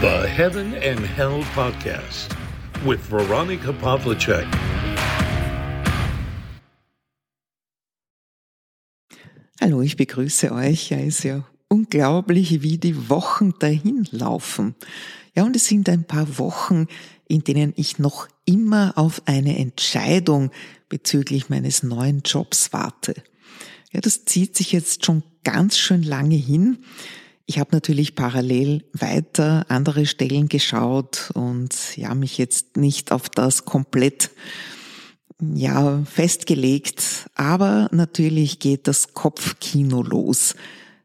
The Heaven and Hell Podcast with Veronica Pavlicek. Hallo, ich begrüße euch. Ja, ist ja unglaublich, wie die Wochen dahin laufen. Ja, und es sind ein paar Wochen, in denen ich noch immer auf eine Entscheidung bezüglich meines neuen Jobs warte. Ja, das zieht sich jetzt schon ganz schön lange hin. Ich habe natürlich parallel weiter andere Stellen geschaut und ja, mich jetzt nicht auf das komplett ja, festgelegt. Aber natürlich geht das Kopfkino los.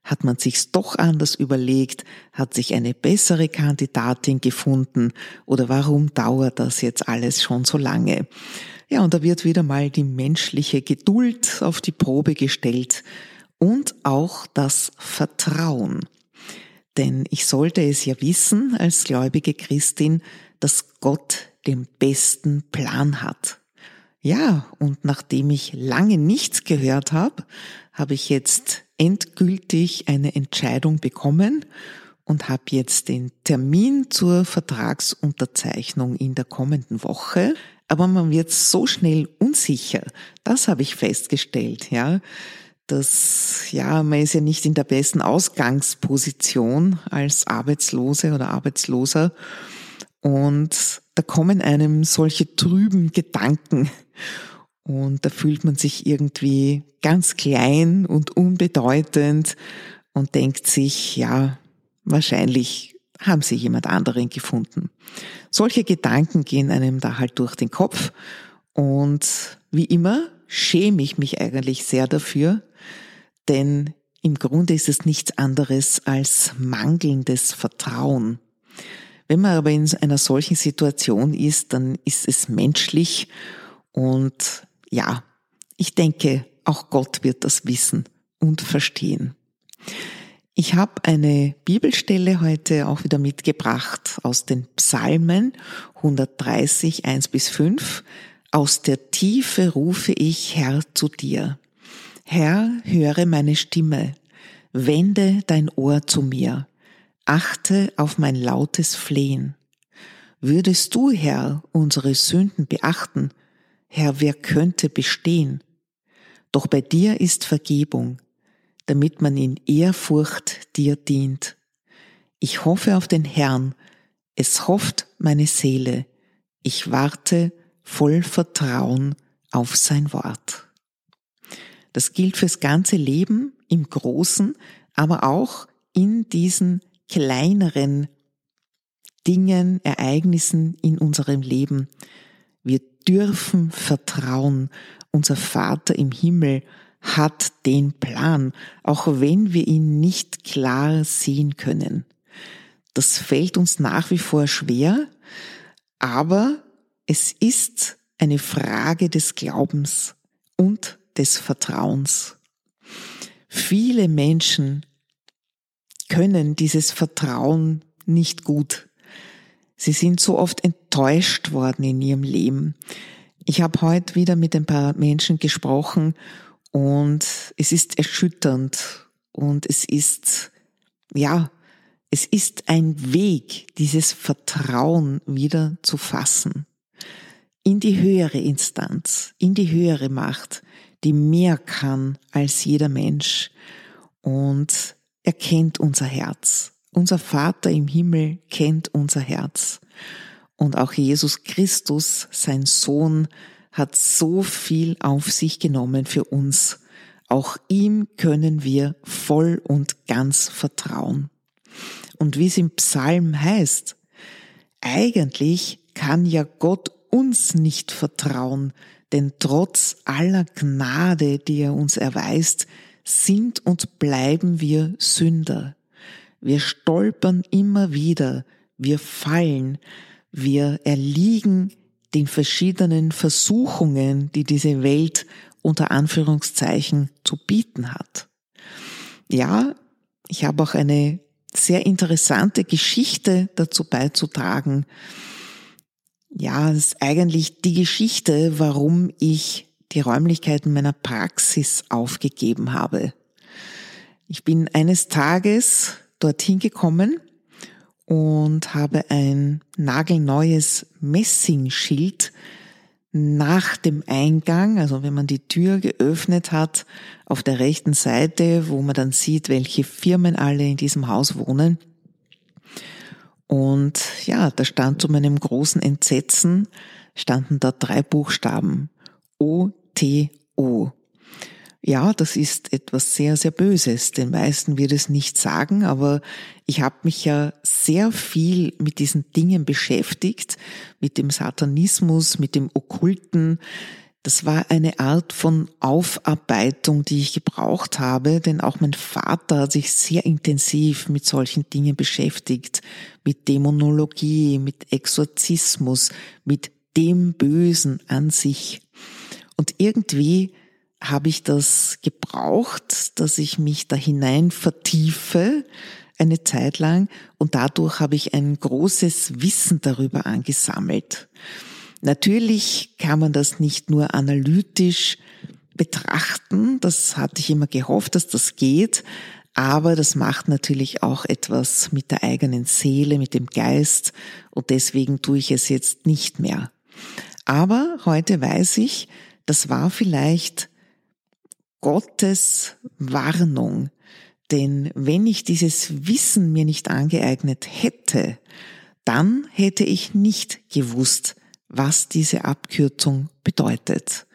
Hat man sich's doch anders überlegt? Hat sich eine bessere Kandidatin gefunden? Oder warum dauert das jetzt alles schon so lange? Ja, und da wird wieder mal die menschliche Geduld auf die Probe gestellt und auch das Vertrauen. Denn ich sollte es ja wissen als gläubige Christin, dass Gott den besten Plan hat. Ja, und nachdem ich lange nichts gehört habe, habe ich jetzt endgültig eine Entscheidung bekommen und habe jetzt den Termin zur Vertragsunterzeichnung in der kommenden Woche. Aber man wird so schnell unsicher. Das habe ich festgestellt, ja dass ja, man ist ja nicht in der besten Ausgangsposition als Arbeitslose oder Arbeitsloser. Und da kommen einem solche trüben Gedanken. Und da fühlt man sich irgendwie ganz klein und unbedeutend und denkt sich, ja, wahrscheinlich haben sie jemand anderen gefunden. Solche Gedanken gehen einem da halt durch den Kopf. Und wie immer schäme ich mich eigentlich sehr dafür, denn im Grunde ist es nichts anderes als mangelndes Vertrauen. Wenn man aber in einer solchen Situation ist, dann ist es menschlich und ja, ich denke, auch Gott wird das wissen und verstehen. Ich habe eine Bibelstelle heute auch wieder mitgebracht aus den Psalmen 130, 1 bis 5. Aus der Tiefe rufe ich Herr zu dir. Herr, höre meine Stimme, wende dein Ohr zu mir, achte auf mein lautes Flehen. Würdest du, Herr, unsere Sünden beachten, Herr, wer könnte bestehen? Doch bei dir ist Vergebung, damit man in Ehrfurcht dir dient. Ich hoffe auf den Herrn, es hofft meine Seele, ich warte voll Vertrauen auf sein Wort. Das gilt fürs ganze Leben im Großen, aber auch in diesen kleineren Dingen, Ereignissen in unserem Leben. Wir dürfen vertrauen. Unser Vater im Himmel hat den Plan, auch wenn wir ihn nicht klar sehen können. Das fällt uns nach wie vor schwer, aber es ist eine Frage des Glaubens und des Vertrauens. Viele Menschen können dieses Vertrauen nicht gut. Sie sind so oft enttäuscht worden in ihrem Leben. Ich habe heute wieder mit ein paar Menschen gesprochen und es ist erschütternd und es ist, ja, es ist ein Weg, dieses Vertrauen wieder zu fassen. In die höhere Instanz, in die höhere Macht, die mehr kann als jeder Mensch und er kennt unser Herz. Unser Vater im Himmel kennt unser Herz. Und auch Jesus Christus, sein Sohn, hat so viel auf sich genommen für uns. Auch ihm können wir voll und ganz vertrauen. Und wie es im Psalm heißt, eigentlich kann ja Gott uns nicht vertrauen, denn trotz aller Gnade, die er uns erweist, sind und bleiben wir Sünder. Wir stolpern immer wieder, wir fallen, wir erliegen den verschiedenen Versuchungen, die diese Welt unter Anführungszeichen zu bieten hat. Ja, ich habe auch eine sehr interessante Geschichte dazu beizutragen, ja, das ist eigentlich die Geschichte, warum ich die Räumlichkeiten meiner Praxis aufgegeben habe. Ich bin eines Tages dorthin gekommen und habe ein nagelneues Messingschild nach dem Eingang, also wenn man die Tür geöffnet hat, auf der rechten Seite, wo man dann sieht, welche Firmen alle in diesem Haus wohnen. Und ja, da stand zu meinem großen Entsetzen, standen da drei Buchstaben. O-T-O. Ja, das ist etwas sehr, sehr Böses. Den meisten wird es nicht sagen, aber ich habe mich ja sehr viel mit diesen Dingen beschäftigt, mit dem Satanismus, mit dem Okkulten. Das war eine Art von Aufarbeitung, die ich gebraucht habe, denn auch mein Vater hat sich sehr intensiv mit solchen Dingen beschäftigt, mit Dämonologie, mit Exorzismus, mit dem Bösen an sich. Und irgendwie habe ich das gebraucht, dass ich mich da hinein vertiefe eine Zeit lang und dadurch habe ich ein großes Wissen darüber angesammelt. Natürlich kann man das nicht nur analytisch betrachten, das hatte ich immer gehofft, dass das geht, aber das macht natürlich auch etwas mit der eigenen Seele, mit dem Geist und deswegen tue ich es jetzt nicht mehr. Aber heute weiß ich, das war vielleicht Gottes Warnung. Denn wenn ich dieses Wissen mir nicht angeeignet hätte, dann hätte ich nicht gewusst, was diese Abkürzung bedeutet.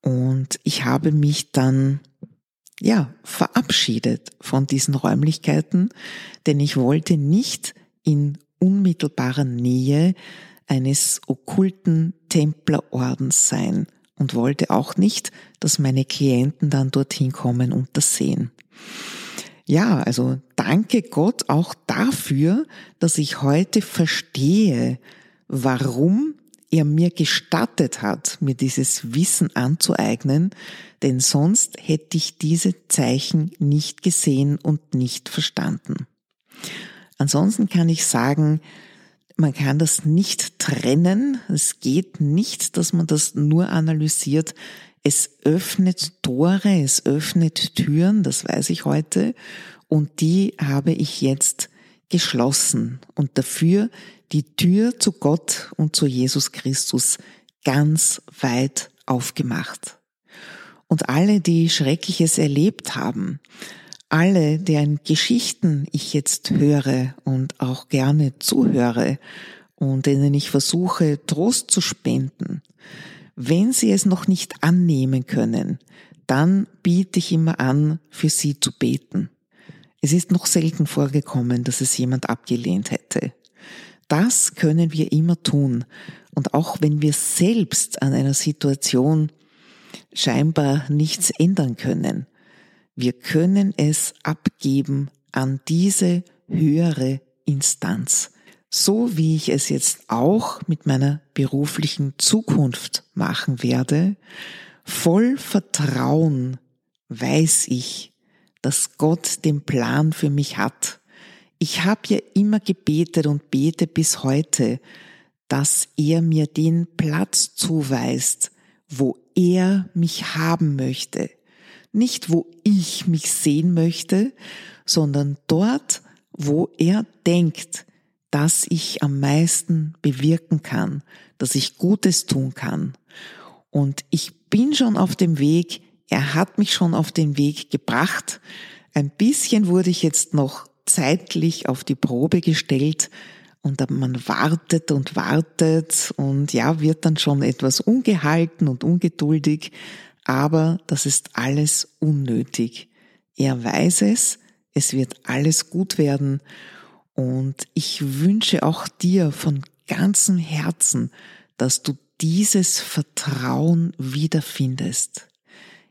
Und ich habe mich dann, ja, verabschiedet von diesen Räumlichkeiten, denn ich wollte nicht in unmittelbarer Nähe eines okkulten Templerordens sein und wollte auch nicht, dass meine Klienten dann dorthin kommen und das sehen. Ja, also danke Gott auch dafür, dass ich heute verstehe, warum er mir gestattet hat, mir dieses Wissen anzueignen, denn sonst hätte ich diese Zeichen nicht gesehen und nicht verstanden. Ansonsten kann ich sagen, man kann das nicht trennen. Es geht nicht, dass man das nur analysiert. Es öffnet Tore, es öffnet Türen, das weiß ich heute. Und die habe ich jetzt geschlossen und dafür die Tür zu Gott und zu Jesus Christus ganz weit aufgemacht. Und alle, die Schreckliches erlebt haben, alle, deren Geschichten ich jetzt höre und auch gerne zuhöre und denen ich versuche, Trost zu spenden, wenn sie es noch nicht annehmen können, dann biete ich immer an, für sie zu beten. Es ist noch selten vorgekommen, dass es jemand abgelehnt hätte. Das können wir immer tun. Und auch wenn wir selbst an einer Situation scheinbar nichts ändern können, wir können es abgeben an diese höhere Instanz. So wie ich es jetzt auch mit meiner beruflichen Zukunft machen werde, voll Vertrauen weiß ich, dass Gott den Plan für mich hat. Ich habe ja immer gebetet und bete bis heute, dass er mir den Platz zuweist, wo er mich haben möchte nicht wo ich mich sehen möchte, sondern dort, wo er denkt, dass ich am meisten bewirken kann, dass ich Gutes tun kann. Und ich bin schon auf dem Weg, er hat mich schon auf den Weg gebracht. Ein bisschen wurde ich jetzt noch zeitlich auf die Probe gestellt und man wartet und wartet und ja, wird dann schon etwas ungehalten und ungeduldig, aber das ist alles unnötig. Er weiß es, es wird alles gut werden und ich wünsche auch dir von ganzem Herzen, dass du dieses Vertrauen wiederfindest.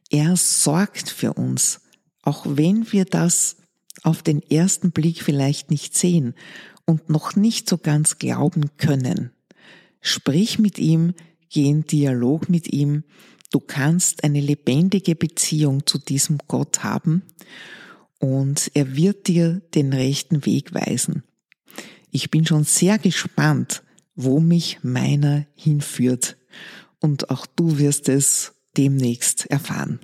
Er sorgt für uns, auch wenn wir das auf den ersten Blick vielleicht nicht sehen und noch nicht so ganz glauben können. Sprich mit ihm, geh in Dialog mit ihm Du kannst eine lebendige Beziehung zu diesem Gott haben und er wird dir den rechten Weg weisen. Ich bin schon sehr gespannt, wo mich meiner hinführt und auch du wirst es demnächst erfahren.